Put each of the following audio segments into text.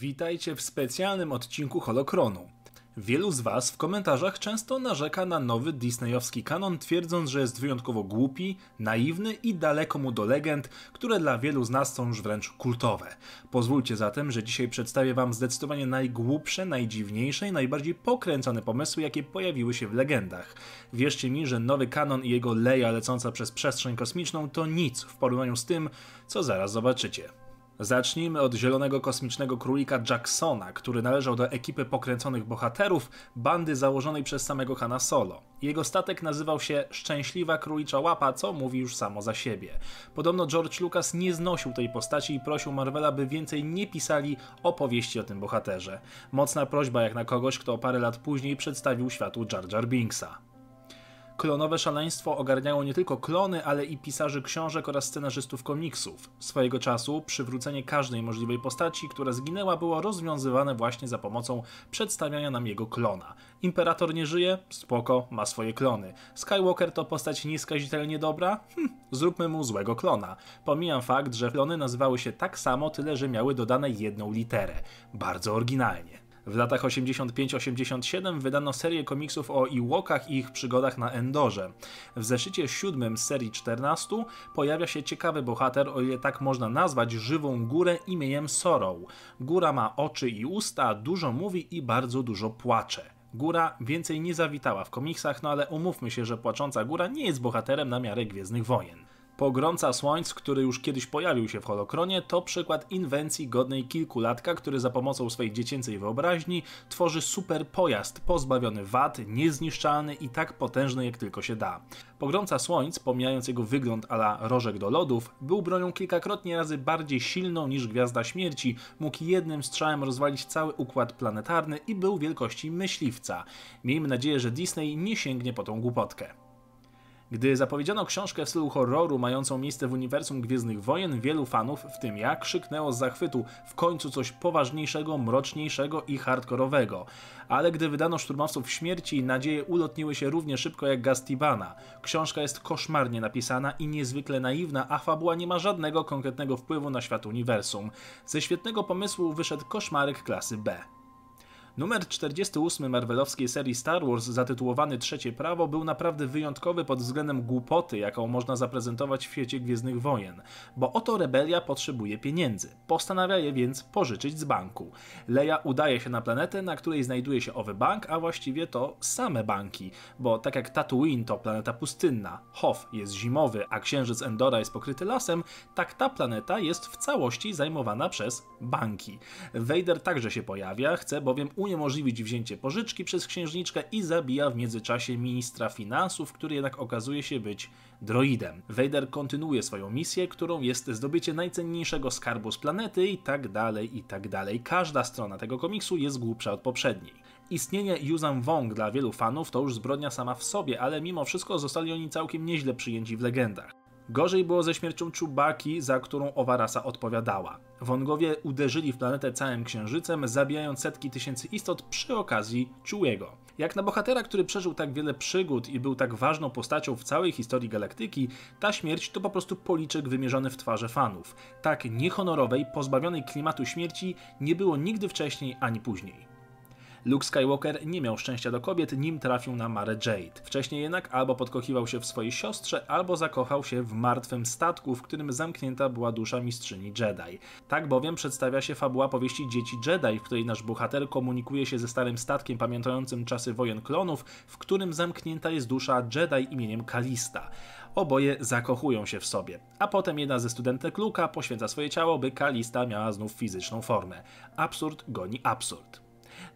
Witajcie w specjalnym odcinku Holokronu. Wielu z Was w komentarzach często narzeka na nowy disneyowski kanon, twierdząc, że jest wyjątkowo głupi, naiwny i daleko mu do legend, które dla wielu z nas są już wręcz kultowe. Pozwólcie zatem, że dzisiaj przedstawię Wam zdecydowanie najgłupsze, najdziwniejsze i najbardziej pokręcone pomysły, jakie pojawiły się w legendach. Wierzcie mi, że nowy kanon i jego leja lecąca przez przestrzeń kosmiczną to nic w porównaniu z tym, co zaraz zobaczycie. Zacznijmy od zielonego kosmicznego królika Jacksona, który należał do ekipy pokręconych bohaterów, bandy założonej przez samego Hanna Solo. Jego statek nazywał się Szczęśliwa Królicza Łapa, co mówi już samo za siebie. Podobno George Lucas nie znosił tej postaci i prosił Marvela, by więcej nie pisali opowieści o tym bohaterze. Mocna prośba jak na kogoś, kto parę lat później przedstawił światu Jar Jar Binksa. Klonowe szaleństwo ogarniało nie tylko klony, ale i pisarzy książek oraz scenarzystów komiksów. Swojego czasu przywrócenie każdej możliwej postaci, która zginęła, było rozwiązywane właśnie za pomocą przedstawiania nam jego klona. Imperator nie żyje? Spoko, ma swoje klony. Skywalker to postać nieskazitelnie dobra? Hm, zróbmy mu złego klona. Pomijam fakt, że klony nazywały się tak samo, tyle że miały dodane jedną literę. Bardzo oryginalnie. W latach 85-87 wydano serię komiksów o Ewokach i ich przygodach na Endorze. W zeszycie siódmym serii 14 pojawia się ciekawy bohater, o ile tak można nazwać żywą górę imieniem Sorrow. Góra ma oczy i usta, dużo mówi i bardzo dużo płacze. Góra więcej nie zawitała w komiksach, no ale umówmy się, że płacząca góra nie jest bohaterem na miarę Gwiezdnych Wojen. Pogromca Słońc, który już kiedyś pojawił się w Holokronie, to przykład inwencji godnej kilkulatka, który za pomocą swojej dziecięcej wyobraźni tworzy super pojazd pozbawiony wad, niezniszczalny i tak potężny jak tylko się da. Pogromca Słońc, pomijając jego wygląd ala rożek do lodów, był bronią kilkakrotnie razy bardziej silną niż Gwiazda Śmierci, mógł jednym strzałem rozwalić cały układ planetarny i był wielkości myśliwca. Miejmy nadzieję, że Disney nie sięgnie po tą głupotkę. Gdy zapowiedziano książkę w stylu horroru mającą miejsce w uniwersum Gwiezdnych Wojen, wielu fanów, w tym ja, krzyknęło z zachwytu w końcu coś poważniejszego, mroczniejszego i hardkorowego. Ale gdy wydano Szturmowców Śmierci, nadzieje ulotniły się równie szybko jak gaz Tibana. Książka jest koszmarnie napisana i niezwykle naiwna, a fabuła nie ma żadnego konkretnego wpływu na świat uniwersum. Ze świetnego pomysłu wyszedł koszmarek klasy B. Numer 48 marvelowskiej serii Star Wars, zatytułowany Trzecie Prawo, był naprawdę wyjątkowy pod względem głupoty, jaką można zaprezentować w świecie Gwiezdnych Wojen. Bo oto rebelia potrzebuje pieniędzy. Postanawia je więc pożyczyć z banku. Leia udaje się na planetę, na której znajduje się owy bank, a właściwie to same banki. Bo tak jak Tatooine to planeta pustynna, Hoth jest zimowy, a księżyc Endora jest pokryty lasem, tak ta planeta jest w całości zajmowana przez banki. Vader także się pojawia, chce bowiem uniemożliwić wzięcie pożyczki przez księżniczkę i zabija w międzyczasie ministra finansów, który jednak okazuje się być droidem. Vader kontynuuje swoją misję, którą jest zdobycie najcenniejszego skarbu z planety i tak dalej, i tak dalej. Każda strona tego komiksu jest głupsza od poprzedniej. Istnienie Yuzan Wong dla wielu fanów to już zbrodnia sama w sobie, ale mimo wszystko zostali oni całkiem nieźle przyjęci w legendach. Gorzej było ze śmiercią Czubaki, za którą owa rasa odpowiadała. Wongowie uderzyli w planetę całym księżycem, zabijając setki tysięcy istot przy okazji Chewiego. Jak na bohatera, który przeżył tak wiele przygód i był tak ważną postacią w całej historii galaktyki, ta śmierć to po prostu policzek wymierzony w twarze fanów. Tak niehonorowej, pozbawionej klimatu śmierci nie było nigdy wcześniej ani później. Luke Skywalker nie miał szczęścia do kobiet, nim trafił na Marę Jade. Wcześniej jednak albo podkochiwał się w swojej siostrze, albo zakochał się w martwym statku, w którym zamknięta była dusza mistrzyni Jedi. Tak bowiem przedstawia się fabuła powieści Dzieci Jedi, w której nasz bohater komunikuje się ze starym statkiem pamiętającym czasy wojen klonów, w którym zamknięta jest dusza Jedi imieniem Kalista. Oboje zakochują się w sobie, a potem jedna ze studentek Luka poświęca swoje ciało, by Kalista miała znów fizyczną formę. Absurd goni absurd.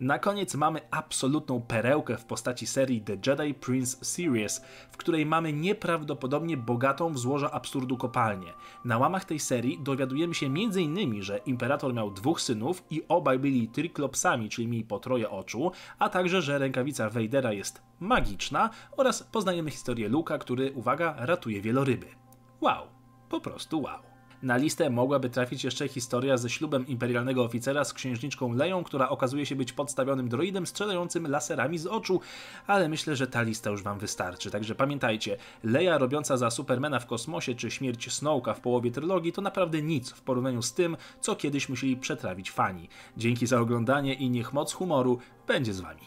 Na koniec mamy absolutną perełkę w postaci serii The Jedi Prince Series, w której mamy nieprawdopodobnie bogatą w złoża absurdu kopalnię. Na łamach tej serii dowiadujemy się m.in., że Imperator miał dwóch synów i obaj byli triklopsami, czyli mieli po troje oczu, a także, że rękawica Vadera jest magiczna oraz poznajemy historię Luka, który, uwaga, ratuje wieloryby. Wow, po prostu wow. Na listę mogłaby trafić jeszcze historia ze ślubem imperialnego oficera z księżniczką Leją, która okazuje się być podstawionym droidem strzelającym laserami z oczu, ale myślę, że ta lista już wam wystarczy. Także pamiętajcie, Leia robiąca za Supermana w kosmosie czy śmierć Snowka w połowie trylogii to naprawdę nic w porównaniu z tym, co kiedyś musieli przetrawić fani. Dzięki za oglądanie i niech moc humoru będzie z wami.